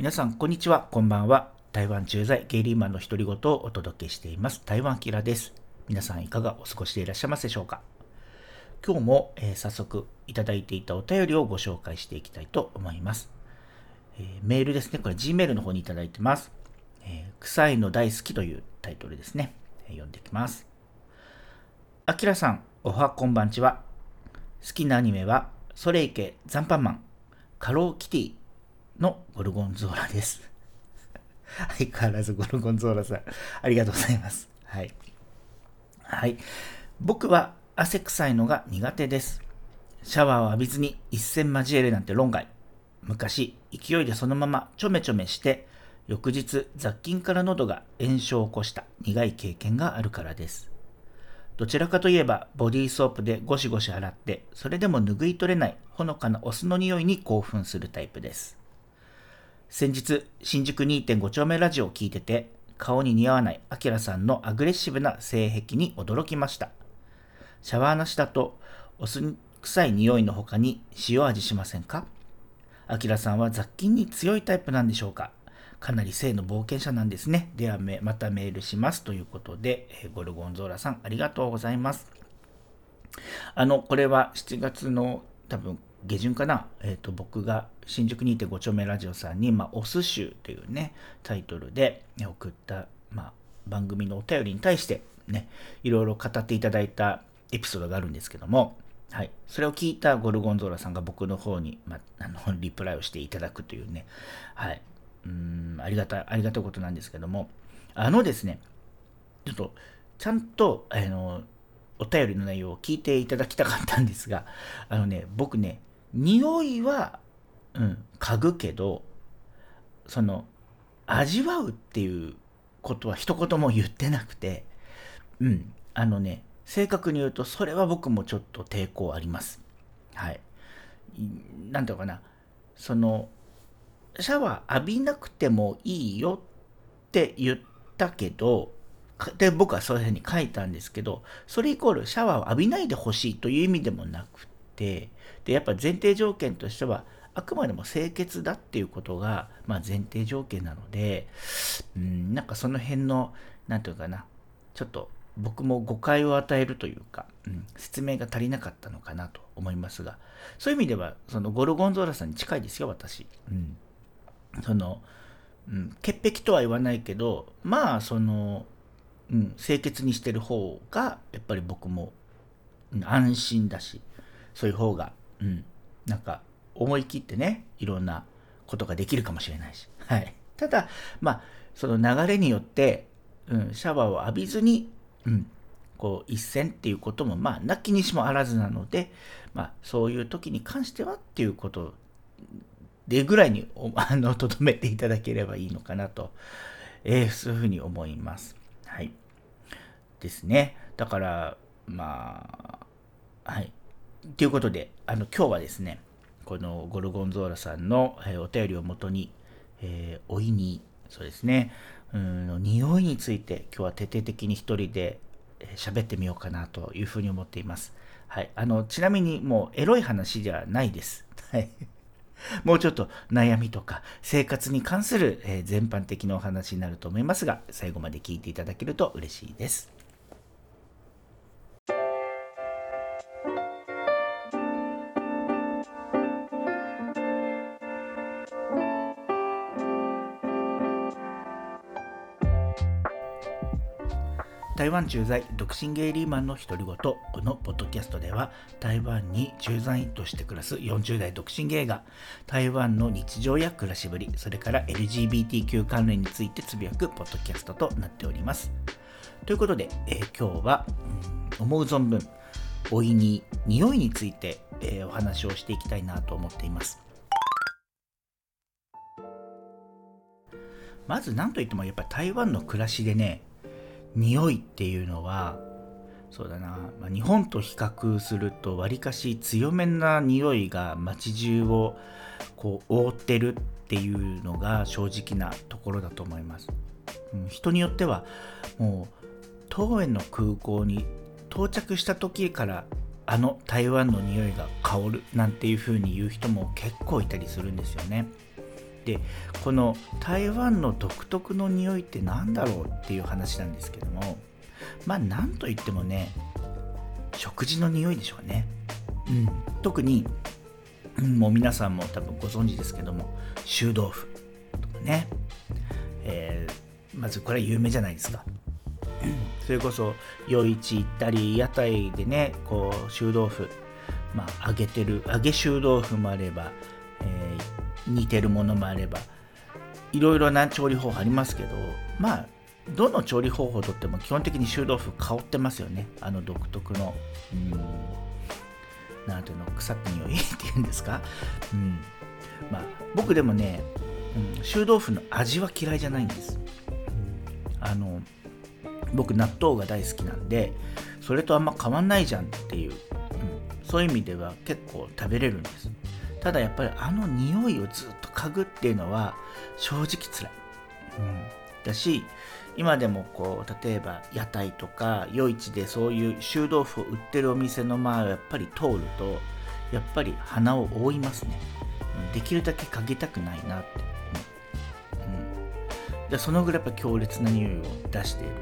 皆さん、こんにちは、こんばんは。台湾駐在ゲイリーマンの独り言をお届けしています。台湾キラです。皆さん、いかがお過ごしでいらっしゃいますでしょうか？今日も、えー、早速いただいていたお便りをご紹介していきたいと思います。えー、メールですね。これ Gmail の方にいただいてます。えー、臭いの大好きというタイトルですね。え読んでいきます。あきらさん、おはこんばんちは。好きなアニメは、ソレイケ残飯マン、カローキティのゴルゴンゾーラです。相変わらずゴルゴンゾーラさん、ありがとうございます。はい。はい。僕は汗臭いのが苦手です。シャワーを浴びずに一線交えるなんて論外。昔、勢いでそのままちょめちょめして、翌日雑菌から喉が炎症を起こした苦い経験があるからです。どちらかといえばボディーソープでゴシゴシ洗ってそれでも拭い取れないほのかなお酢の匂いに興奮するタイプです。先日、新宿2.5丁目ラジオを聞いてて、顔に似合わないアキラさんのアグレッシブな性癖に驚きました。シャワーなしだと、お酢臭い匂いの他に塩味しませんか？アキラさんは雑菌に強いタイプなんでしょうか？かなり性の冒険者なんですね。では、またメールします。ということで、ゴルゴンゾーラさん、ありがとうございます。あの、これは7月の多分下旬かな、えーと、僕が新宿2.5丁目ラジオさんに、まあ、お寿司というね、タイトルで送った、まあ、番組のお便りに対してね、いろいろ語っていただいたエピソードがあるんですけども、はい、それを聞いたゴルゴンゾーラさんが僕の方に、まあ、あのリプライをしていただくというね、はい、うんありがたい、ありがたいことなんですけども、あのですね、ちょっと、ちゃんと、あの、お便りの内容を聞いていただきたかったんですが、あのね、僕ね、匂いは、うん、嗅ぐけど、その、味わうっていうことは一言も言ってなくて、うん、あのね、正確に言うと、それは僕もちょっと抵抗あります。はい。なんていうかな、その、シャワー浴びなくてもいいよって言ったけど、で、僕はそういうふうに書いたんですけど、それイコールシャワーを浴びないでほしいという意味でもなくて、で、やっぱ前提条件としては、あくまでも清潔だっていうことが、まあ、前提条件なので、うん、なんかその辺の、なんていうかな、ちょっと僕も誤解を与えるというか、うん、説明が足りなかったのかなと思いますが、そういう意味では、そのゴルゴンゾーラさんに近いですよ、私。うん。その、うん、潔癖とは言わないけど、まあ、その、うん、清潔にしてる方が、やっぱり僕も、安心だし、そういう方が、うん、なんか、思い切ってね、いろんなことができるかもしれないし。はい。ただ、まあ、その流れによって、うん、シャワーを浴びずに、うん、こう、一線っていうことも、まあ、なきにしもあらずなので、まあ、そういう時に関してはっていうことでぐらいに、あの、とどめていただければいいのかなと、えー、そういうふうに思います。はい。ですね。だから、まあ、はい。ということで、あの、今日はですね、このゴルゴンゾーラさんの、えー、お便りをもとに、えー、おいに、そうですね、うん、匂いについて今日は徹底的に一人で喋ってみようかなというふうに思っています。はい。あの、ちなみにもうエロい話ではないです。はい。もうちょっと悩みとか生活に関する、え、全般的なお話になると思いますが、最後まで聞いていただけると嬉しいです。台湾駐在独身ゲイリーマンの独り言このポッドキャストでは台湾に駐在員として暮らす40代独身ゲイが台湾の日常や暮らしぶりそれから LGBTQ 関連についてつぶやくポッドキャストとなっております。ということで、えー、今日は、うん、思う存分老いに匂いについて、えー、お話をしていきたいなと思っています。まず何といってもやっぱり台湾の暮らしでね匂いっていうのはそうだな、まあ、日本と比較するとわりかし強めな匂いが街中をこう覆ってるっていうのが正直なところだと思います、うん、人によってはもう当園の空港に到着した時からあの台湾の匂いが香るなんていう風に言う人も結構いたりするんですよね。でこの台湾の独特の匂いって何だろうっていう話なんですけどもまあなんといってもね食事の匂いでしょうね、うん、特に、もう皆さんも多分ご存知ですけども臭豆腐とかね、えー、まずこれは有名じゃないですか。それこそ夜市行ったり屋台でねこう臭豆腐まあ揚げてる揚げ臭豆腐もあれば、ー、煮てるものもあればいろいろな調理方法ありますけどまあどの調理方法をとっても基本的に臭豆腐香ってますよね。あの独特のうんなんていうの腐った匂いっていうんですか？うん。まあ僕でもね、うん、臭豆腐の味は嫌いじゃないんです、あの僕納豆が大好きなんでそれとあんま変わんないじゃんっていう、うん、そういう意味では結構食べれるんです。ただやっぱりあの匂いをずっと嗅ぐっていうのは正直つらい、うん、だし今でもこう例えば屋台とか夜市でそういう臭豆腐を売ってるお店の前をやっぱり通るとやっぱり鼻を覆いますね。うんできるだけ嗅ぎたくないなって、うん、でそのぐらいやっぱ強烈な匂いを出している。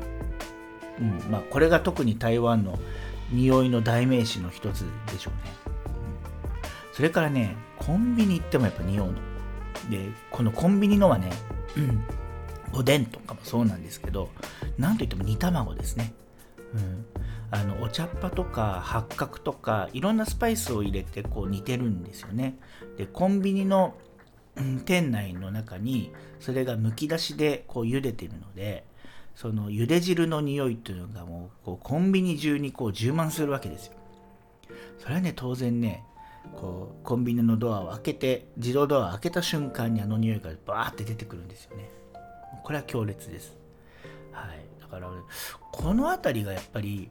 うん。まあ、これが特に台湾の匂いの代名詞の一つでしょうね、うん、それからねコンビニ行ってもやっぱ匂うの。でこのコンビニのはね、うん、おでんとかもそうなんですけどなんといっても煮卵ですね、うん、あのお茶っ葉とか八角とかいろんなスパイスを入れてこう煮てるんですよね。でコンビニの、うん、店内の中にそれがむき出しでこう茹でてるのでその茹で汁の匂いっていうのがもうこうコンビニ中にこう充満するわけですよ。それはね当然ねこうコンビニのドアを開けて自動ドアを開けた瞬間にあの匂いがバーって出てくるんですよね。これは強烈です。はい、だからこの辺りがやっぱり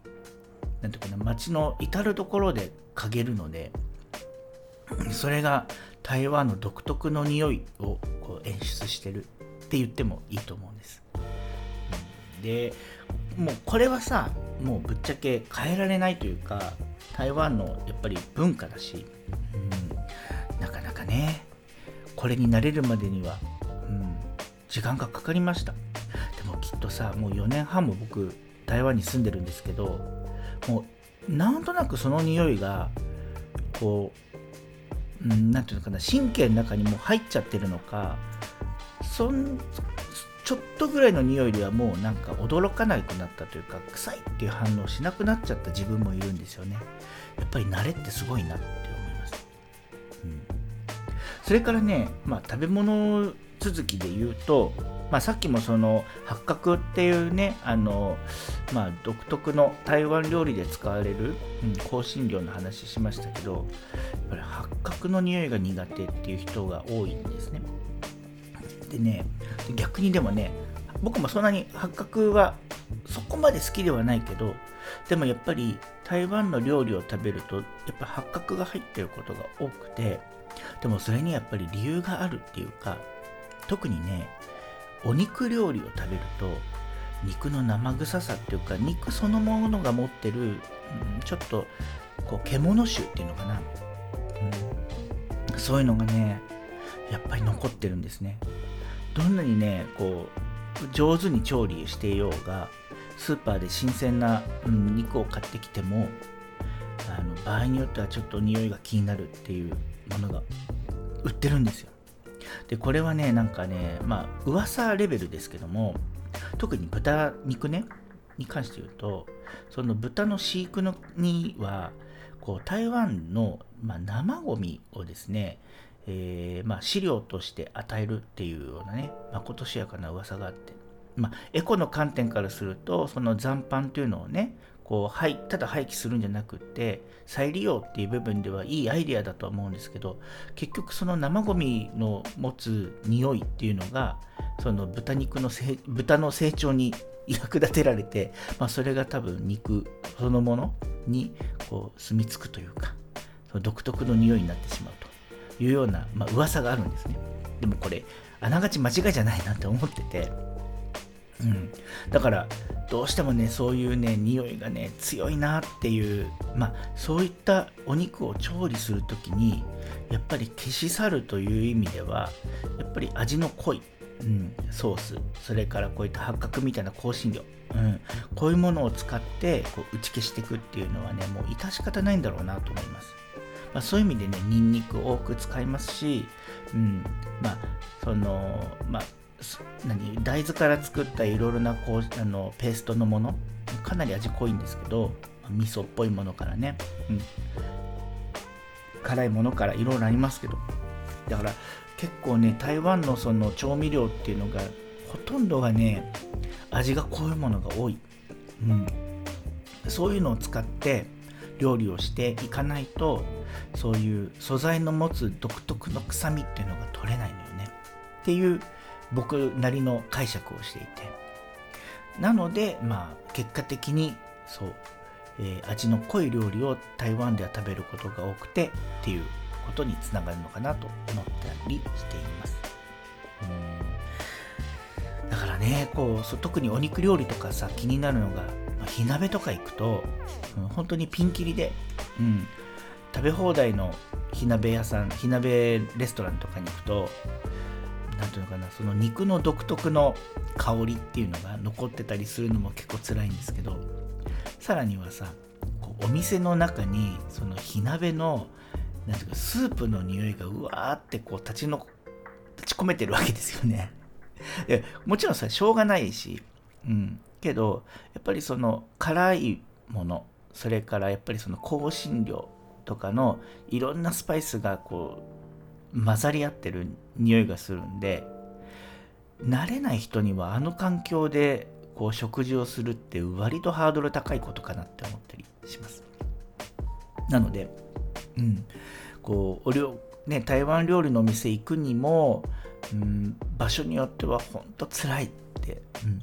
なんていうかな街の至る所で嗅げるのでそれが台湾の独特の匂いをこう演出してるって言ってもいいと思うんです。でもうこれはさもうぶっちゃけ変えられないというか台湾のやっぱり文化だし、うん、なかなかねこれに慣れるまでには、うん、時間がかかりました。でもきっとさもう4年半も僕台湾に住んでるんですけどもうなんとなくその匂いがこう何、うん、て言うのかな神経の中にも入っちゃってるのかそんちょっとぐらいの匂いではもうなんか驚かなくなったというか臭いっていう反応しなくなっちゃった自分もいるんですよね。やっぱり慣れってすごいなって思います、うん、それからね、まあ、食べ物続きで言うと、まあ、さっきもその八角っていうねあの、まあ、独特の台湾料理で使われる、うん、香辛料の話しましたけどやっぱり八角の匂いが苦手っていう人が多いんですね。でね逆にでもね僕もそんなに八角はそこまで好きではないけどでもやっぱり台湾の料理を食べるとやっぱ八角が入ってることが多くてでもそれにやっぱり理由があるっていうか特にねお肉料理を食べると肉の生臭さっていうか肉そのものが持ってる、うん、ちょっとこう獣臭っていうのかな、うん、そういうのがねやっぱり残ってるんですね。どんなにねこう上手に調理していようがスーパーで新鮮な、うん、肉を買ってきてもあの場合によってはちょっと匂いが気になるっていうものが売ってるんですよ。でこれはねなんかねまあ噂レベルですけども特に豚肉ねに関して言うとその豚の飼育のにはこう台湾の、まあ、生ゴミをですねえー、まあ、飼料として与えるっていうようなね、まことしやかな噂があって、まあ、エコの観点からするとその残飯というのをねこうはいただ廃棄するんじゃなくて再利用っていう部分ではいいアイデアだとは思うんですけど結局その生ゴミの持つ匂いっていうのがその豚肉の豚の成長に役立てられて、まあ、それが多分肉そのものにこう住み着くというかその独特の匂いになってしまうと。いうような、まあ、噂があるんですね。でもこれ、あながち間違いじゃないなって思ってて、うん。だから、どうしてもねそういうね匂いがね強いなっていうまあそういったお肉を調理する時にやっぱり消し去るという意味ではやっぱり味の濃い、うん、ソースそれからこういった八角みたいな香辛料、うん、こういうものを使ってこう打ち消していくっていうのはねもう致し方ないんだろうなと思います、まあ、そういう意味でねニンニク多く使いますし、うん、まあそのまあ何大豆から作ったいろいろなこうあのペーストのものかなり味濃いんですけど味噌っぽいものからね、うん、辛いものからいろいろありますけどだから結構ね台湾のその調味料っていうのがほとんどがね味が濃いものが多い、うん、そういうのを使って料理をしていかないとそういう素材の持つ独特の臭みっていうのが取れないのよね。っていう僕なりの解釈をしていて。なのでまあ結果的にそう、えー、味の濃い料理を台湾では食べることが多くてっていうことにつながるのかなと思ったりしています。うん。だからねこう特にお肉料理とかさ気になるのが、火鍋とか行くと、うん、本当にピンキリで、うん、食べ放題の火鍋屋さん火鍋レストランとかに行くと何ていうのかなその肉の独特の香りっていうのが残ってたりするのも結構辛いんですけどさらにはさこうお店の中にその火鍋のなんていうかスープの匂いがうわーってこう立ちの立ち込めてるわけですよね。もちろんさしょうがないしうん。けどやっぱりその辛いものそれからやっぱりその香辛料とかのいろんなスパイスがこう混ざり合ってる匂いがするんで慣れない人にはあの環境でこう食事をするって割とハードル高いことかなって思ったりします。なのでうん。こうお料ね台湾料理のお店行くにも、うん、場所によってはほんと辛いって、うん、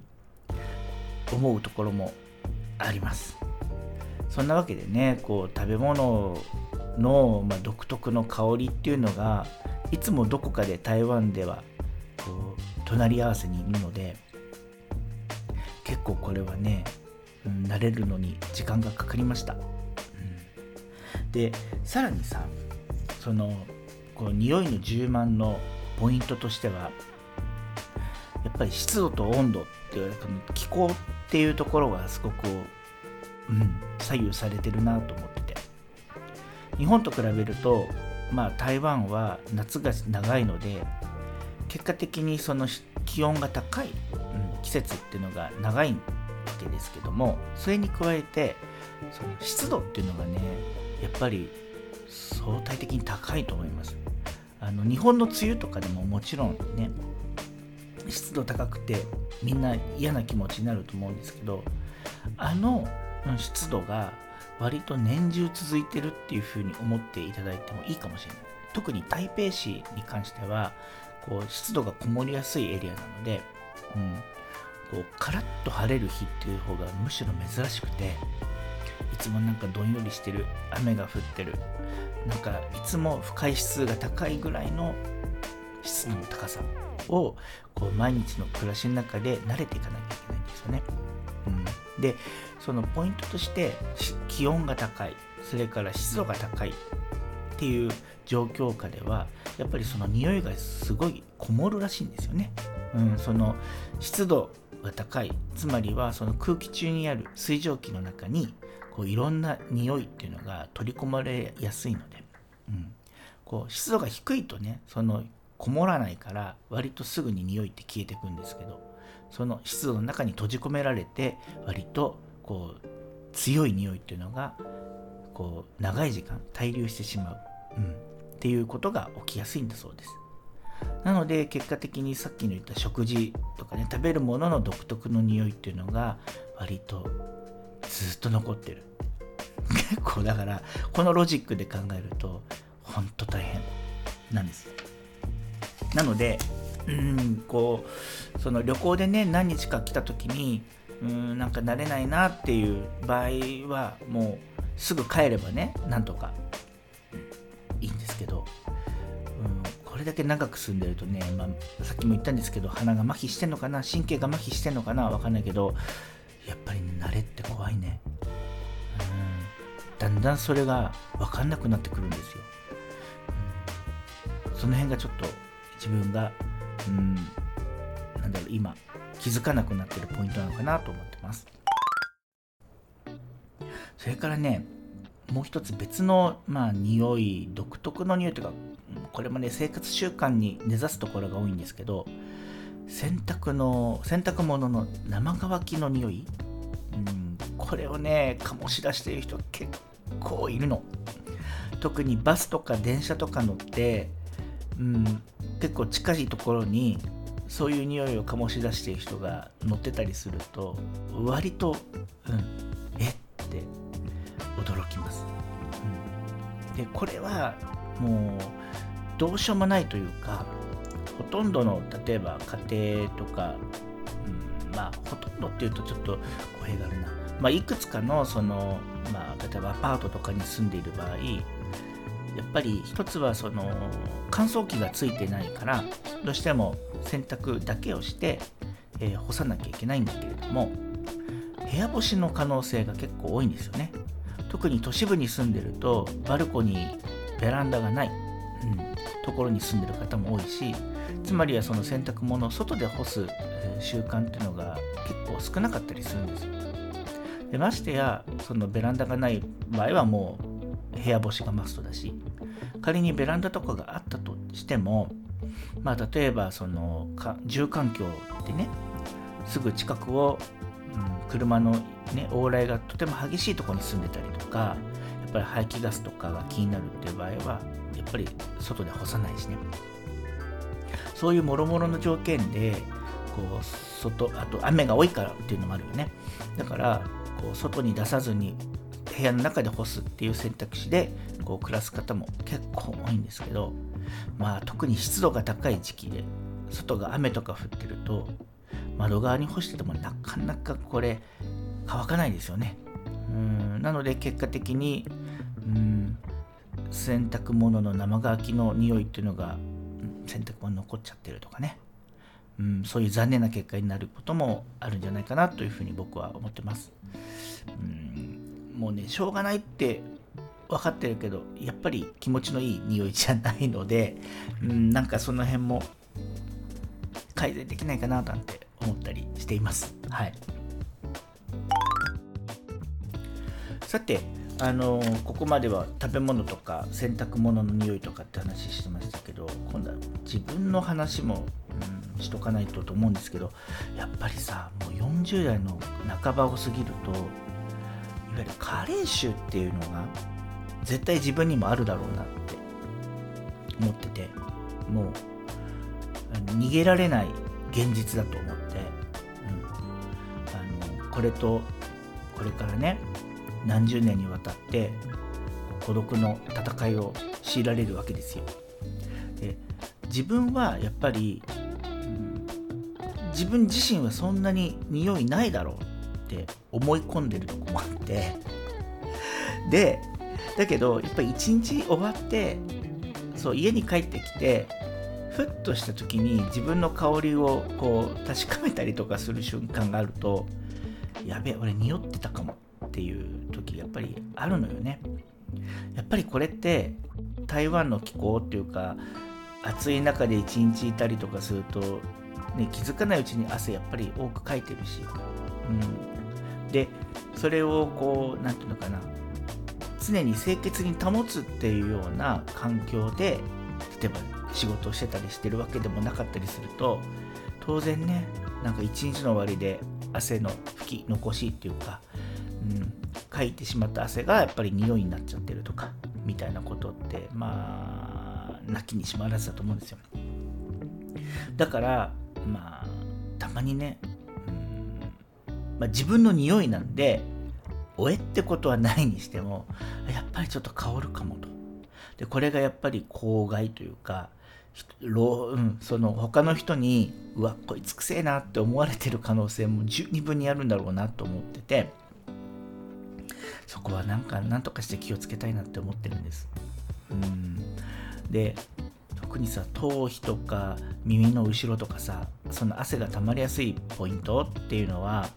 思うところもあります。そんなわけでねこう食べ物の、まあ、独特の香りっていうのがいつもどこかで台湾ではこう隣り合わせにいるので結構これはね、うん、慣れるのに時間がかかりました、うん、でさらにさそのこう匂いの充満のポイントとしてはやっぱり湿度と温度っていう気候っていうところがすごく、うん、左右されてるなと思って日本と比べると、まあ、台湾は夏が長いので結果的にその気温が高い、うん、季節っていうのが長いわけですけどもそれに加えてその湿度っていうのがねやっぱり相対的に高いと思います。あの日本の梅雨とかでももちろんね湿度高くてみんな嫌な気持ちになると思うんですけどあの湿度が割と年中続いてるっていうふうに思っていただいてもいいかもしれない。特に台北市に関してはこう湿度がこもりやすいエリアなので、うん、こうカラッと晴れる日っていう方がむしろ珍しくていつもなんかどんよりしてる雨が降ってるなんかいつも不快指数が高いぐらいの湿度の高さをこう毎日の暮らしの中で慣れていかなきゃいけないんですよね。うん、でそのポイントとして気温が高いそれから湿度が高いっていう状況下ではやっぱりその匂いがすごいこもるらしいんですよね。うん、その湿度が高いつまりはその空気中にある水蒸気の中にこういろんな匂いっていうのが取り込まれやすいので、うん、こう湿度が低いとねそのこもらないから割とすぐに匂いって消えていくんですけどその湿度の中に閉じ込められて割とこう強い匂いっていうのがこう長い時間滞留してしまう、うん、っていうことが起きやすいんだそうです。なので結果的にさっきの言った食事とかね食べるものの独特の匂いっていうのが割とずっと残ってる。結構だからこのロジックで考えると本当大変なんです。なのでうんこうその旅行でね何日か来た時にうんなんか慣れないなっていう場合はもうすぐ帰ればねなんとかいいんですけど、うん、これだけ長く住んでるとね、まあ、さっきも言ったんですけど鼻が麻痺してんのかな神経が麻痺してんのかなわかんないけどやっぱり、ね、慣れって怖いね。うんだんだんそれが分かんなくなってくるんですよ、うん、その辺がちょっと自分がうんなんだろう今気づかなくなってるポイントなのかなと思ってます。それからねもう一つ別のまあ匂い独特の匂いというかこれもね生活習慣に根ざすところが多いんですけど洗濯の洗濯物の生乾きの匂い、うん、これをね醸し出している人結構いるの。特にバスとか電車とか乗って、うん、結構近いところにそういう匂いを醸し出している人が乗ってたりすると割と、うん、えっ？て驚きます、うん、でこれはもうどうしようもないというかほとんどの例えば家庭とか、うん、まあほとんどっていうとちょっと語弊があるな、まあ、いくつかのその、まあ、例えばアパートとかに住んでいる場合やっぱり一つはその乾燥機がついてないからどうしても洗濯だけをして、えー、干さなきゃいけないんだけれども部屋干しの可能性が結構多いんですよね。特に都市部に住んでるとバルコニーベランダがない、うん、ところに住んでる方も多いしつまりはその洗濯物を外で干す習慣っていうのが結構少なかったりするんですよ。でましてやそのベランダがない場合はもう部屋干しがマストだし仮にベランダとかがあったとしてもまあ例えばそのか住環境でねすぐ近くを、うん、車のね往来がとても激しいところに住んでたりとかやっぱり排気ガスとかが気になるっていう場合はやっぱり外で干さないしね。そういうもろもろの条件でこう外あと雨が多いからっていうのもあるよね。だからこう外に出さずに部屋の中で干すっていう選択肢でこう暮らす方も結構多いんですけどまあ特に湿度が高い時期で外が雨とか降ってると窓側に干しててもなかなかこれ乾かないですよねうんなので結果的にうん洗濯物の生乾きの匂いっていうのが洗濯物残っちゃってるとかね、うん、そういう残念な結果になることもあるんじゃないかなというふうに僕は思ってます。うん、もうね、しょうがないって分かってるけど、やっぱり気持ちのいい匂いじゃないので、うん、なんかその辺も改善できないかななんて思ったりしています。はい。さて、あのここまでは食べ物とか洗濯物の匂いとかって話してましたけど今度は自分の話も、うん、しとかないとと思うんですけどやっぱりさもう40代の半ばを過ぎるとわゆる加齢臭っていうのが絶対自分にもあるだろうなって思っててもう逃げられない現実だと思って、うん、あのこれとこれからね何十年にわたって孤独の戦いを強いられるわけですよ。で自分はやっぱり、うん、自分自身はそんなに匂いないだろう。って思い込んでるとこもあって。でだけどやっぱり一日終わってそう家に帰ってきてふっとした時に自分の香りをこう確かめたりとかする瞬間があるとやべえ俺匂ってたかもっていう時やっぱりあるのよね。やっぱりこれって台湾の気候っていうか暑い中で一日いたりとかすると、ね、気づかないうちに汗やっぱり多くかいてるし、うん、でそれをこう何て言うのかな。常に清潔に保つっていうような環境で例えば仕事をしてたりしてるわけでもなかったりすると当然ねなんか一日の終わりで汗の拭き残しっていうかうん、かいてしまった汗がやっぱり匂いになっちゃってるとかみたいなことってまあなきにしもあらずだと思うんですよ。だからまあたまにね、まあ、自分の匂いなんでおえってことはないにしてもやっぱりちょっと香るかもとでこれがやっぱり公害というかうん、その他の人にうわこいつくせえなって思われてる可能性も十二分にあるんだろうなと思っててそこはなんか何とかして気をつけたいなって思ってるんです。うんで特にさ頭皮とか耳の後ろとかさその汗が溜まりやすいポイントっていうのは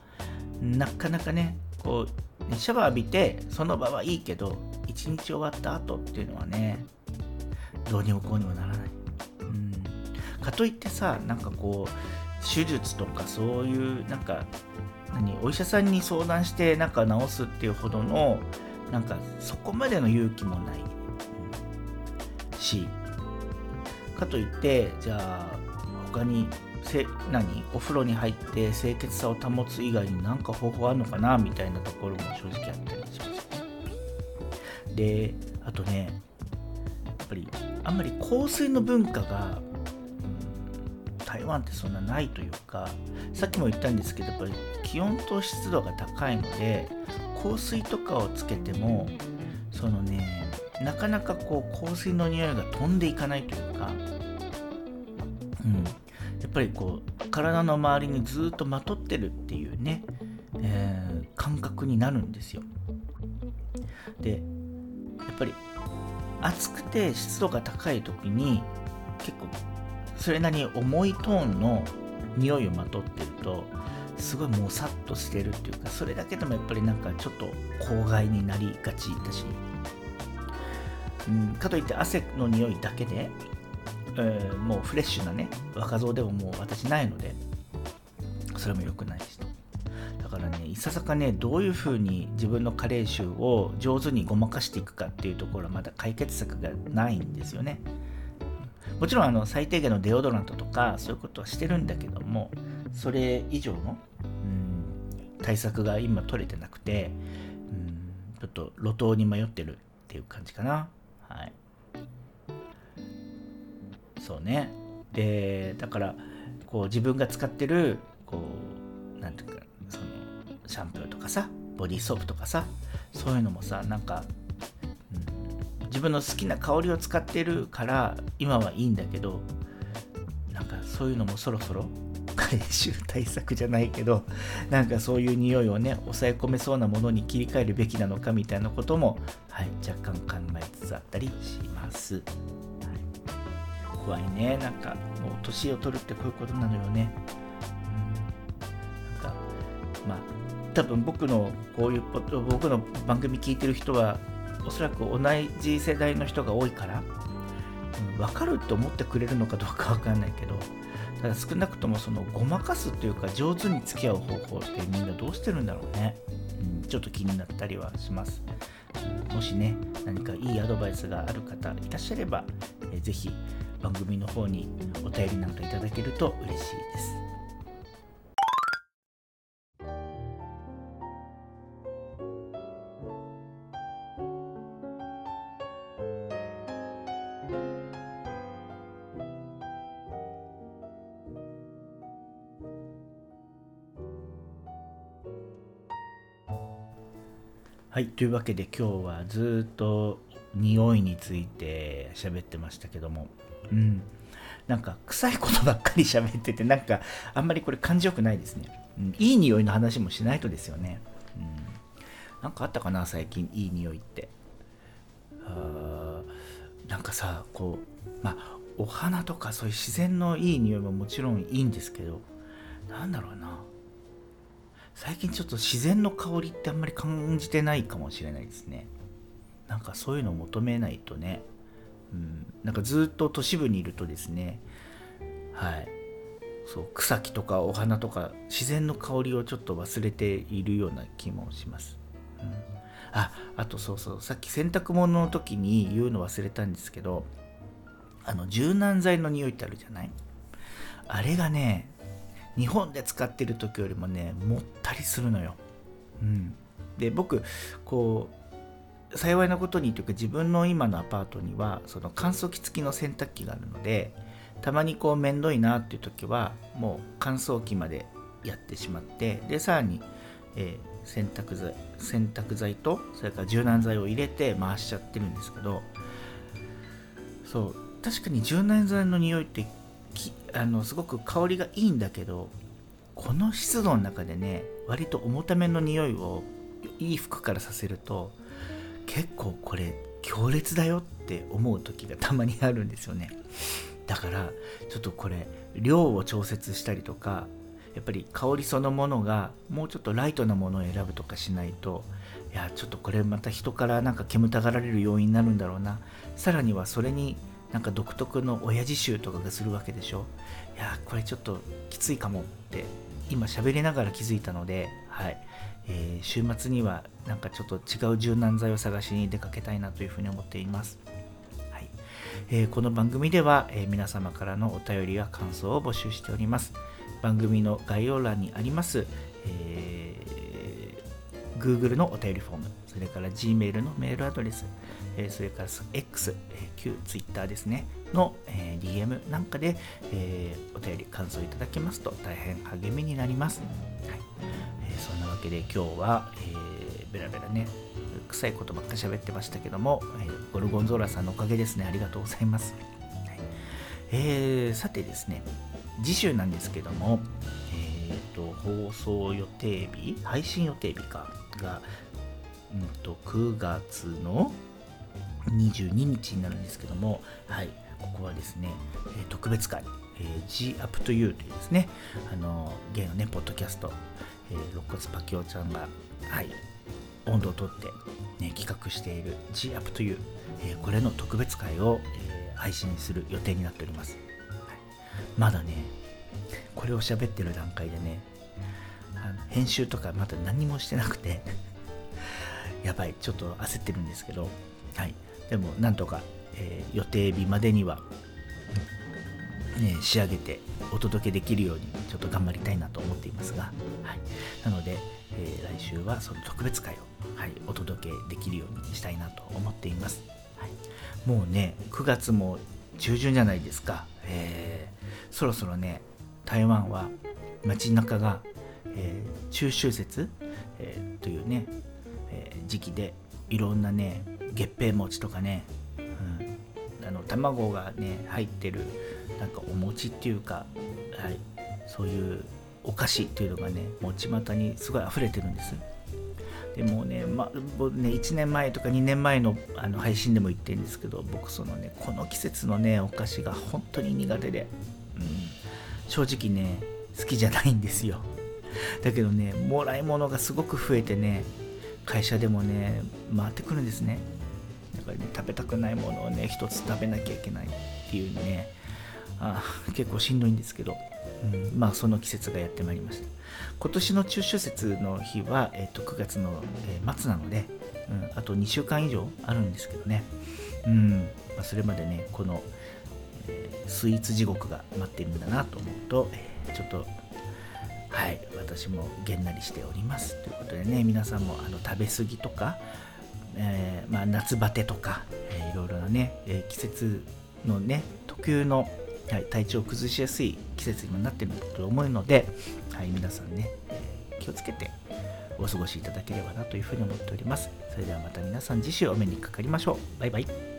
なかなかねこうシャワー浴びてその場はいいけど一日終わった後っていうのはねどうにもこうにもならない、うん、かといってさなんかこう手術とかそういうなんか何お医者さんに相談してなんか治すっていうほどのなんかそこまでの勇気もない、うん、しかといってじゃあ他にせ何？お風呂に入って清潔さを保つ以外に何か方法あるのかなみたいなところも正直あったりします。であとねやっぱりあんまり香水の文化が、うん、台湾ってそんなないというかさっきも言ったんですけどやっぱり気温と湿度が高いので香水とかをつけてもそのねなかなかこう香水の匂いが飛んでいかないという、やっぱりこう体の周りにずっとまとってるっていうね、えー、感覚になるんですよ。でやっぱり暑くて湿度が高い時に結構それなりに重いトーンの匂いをまとってるとすごいもうさっとしてるっていうかそれだけでもやっぱりなんかちょっと公害になりがちだし、うん、かといって汗の匂いだけで、えー、もうフレッシュなね若造でももう私ないのでそれも良くないしだからねいささかねどういうふうに自分の加齢臭を上手にごまかしていくかっていうところはまだ解決策がないんですよねもちろんあの最低限のデオドラントとかそういうことはしてるんだけどもそれ以上の、うん、対策が今取れてなくて、うん、ちょっと路頭に迷ってるっていう感じかな。そうね。で、だから、こう自分が使ってる、こう、なんていうか、その、シャンプーとかさ、ボディーソープとかさ、そういうのもさ、なんか、うん、自分の好きな香りを使ってるから今はいいんだけどなんかそういうのもそろそろ回収対策じゃないけどなんかそういう匂いをね抑え込めそうなものに切り替えるべきなのかみたいなことも、はい、若干考えつつあったりします、怖いね。なんかもう年を取るってこういうことなのよね。うん。なんかまあ多分僕のこういう僕の番組聞いてる人はおそらく同じ世代の人が多いから、うん、分かるって思ってくれるのかどうか分かんないけどただ少なくともそのごまかすというか上手に付き合う方法ってみんなどうしてるんだろうね、うん、ちょっと気になったりはします、もしね何かいいアドバイスがある方いらっしゃれば、えー、ぜひ番組の方にお便りなんかいただけると嬉しいです。はい、というわけで今日はずっと匂いについて喋ってましたけども、うん、なんか臭いことばっかり喋ってて、なんかあんまりこれ感じよくないですね。うん、いい匂いの話もしないとですよね。うん、なんかあったかな、最近いい匂いって。あなんかさ、こう、まあ、お花とかそういう自然のいい匂いももちろんいいんですけど、なんだろうな。最近ちょっと自然の香りってあんまり感じてないかもしれないですねなんかそういうのを求めないとね、うん、なんかずっと都市部にいるとですね。はい。そう草木とかお花とか自然の香りをちょっと忘れているような気もします、うん、ああとそうそう。さっき洗濯物の時に言うの忘れたんですけどあの柔軟剤の匂いってあるじゃない？あれがね日本で使ってる時よりもねもったりするのよ。うん、で僕こう幸いなことにというか自分の今のアパートにはその乾燥機付きの洗濯機があるのでたまにこうめんどいなっていう時はもう乾燥機までやってしまってでさらに、えー、洗濯剤洗濯剤とそれから柔軟剤を入れて回しちゃってるんですけどそう確かに柔軟剤の匂いってあのすごく香りがいいんだけどこの湿度の中でね割と重ための匂いをいい服からさせると結構これ強烈だよって思う時がたまにあるんですよね。だからちょっとこれ量を調節したりとかやっぱり香りそのものがもうちょっとライトなものを選ぶとかしないといやちょっとこれまた人からなんか煙たがられる要因になるんだろうな。さらにはそれになんか独特の親父臭とかがするわけでしょ。いやこれちょっときついかもって今喋りながら気づいたので、はい。えー、週末にはなんかちょっと違う柔軟剤を探しに出かけたいなというふうに思っています。はいえー、この番組では、えー、皆様からのお便りや感想を募集しております。番組の概要欄にあります、えー、Google のお便りフォーム、それから Gmail のメールアドレス、えそれから X、え旧 Twitter ですね、の、え DM なんかで、えお便り、感想いただけますと大変励みになります。はいえそんなわけで今日は、えー、ベラベラね、臭いことばっか喋ってましたけども、えゴルゴンゾーラさんのおかげですね。ありがとうございます。はいえー、さてですね、次週なんですけども、えーと、放送予定日、配信予定日かが、うんと、9月の22日になるんですけども、はい、ここはですね、え特別会、えー、G Up to You というですね、あの、現のね、ポッドキャスト、えー、肋骨パキオちゃんが、はい、温度をとって、ね、企画している G Up to You、えー、これの特別会を、えー、配信する予定になっております。はい、まだね、これを喋ってる段階でね、編集とかまだ何もしてなくてやばい、ちょっと焦ってるんですけど、はい、でもなんとか、えー、予定日までには、ね、仕上げてお届けできるようにちょっと頑張りたいなと思っていますが、はい、なので、えー、来週はその特別会を、はい、お届けできるようにしたいなと思っています、はい、もうね9月も中旬じゃないですか、えー、そろそろね台湾は街中が、えー、中秋節、えー、というね、えー、時期でいろんなね月餅餅とかね、うん、あの卵がね入ってるなんかお餅っていうか、はい、そういうお菓子っていうのがねもう巷にすごい溢れてるんです。でもね,、まね1年前とか2年前のあの配信でも言ってるんですけど僕そのねこの季節のねお菓子が本当に苦手で、うん、正直ね好きじゃないんですよ。だけどねもらい物がすごく増えてね会社でもね回ってくるんですね。だからね食べたくないものをね一つ食べなきゃいけないっていうねあ結構しんどいんですけど、うん、まあその季節がやってまいりました。今年の中秋節の日は、えー、と9月の、え末なので、うん、あと2週間以上あるんですけどね、うんまあ、それまでねこの、えー、スイーツ地獄が待っているんだなと思うと、えー、ちょっとはい私もげんなりしております。ということでね皆さんもあの食べ過ぎとか、えー、まあ、夏バテとか、えー、いろいろなね、え季節のね特有のはい、体調を崩しやすい季節にもなっていると思うので、はい、皆さんね、えー、気をつけてお過ごしいただければなというふうに思っております。それではまた皆さん次週お目にかかりましょう。バイバイ。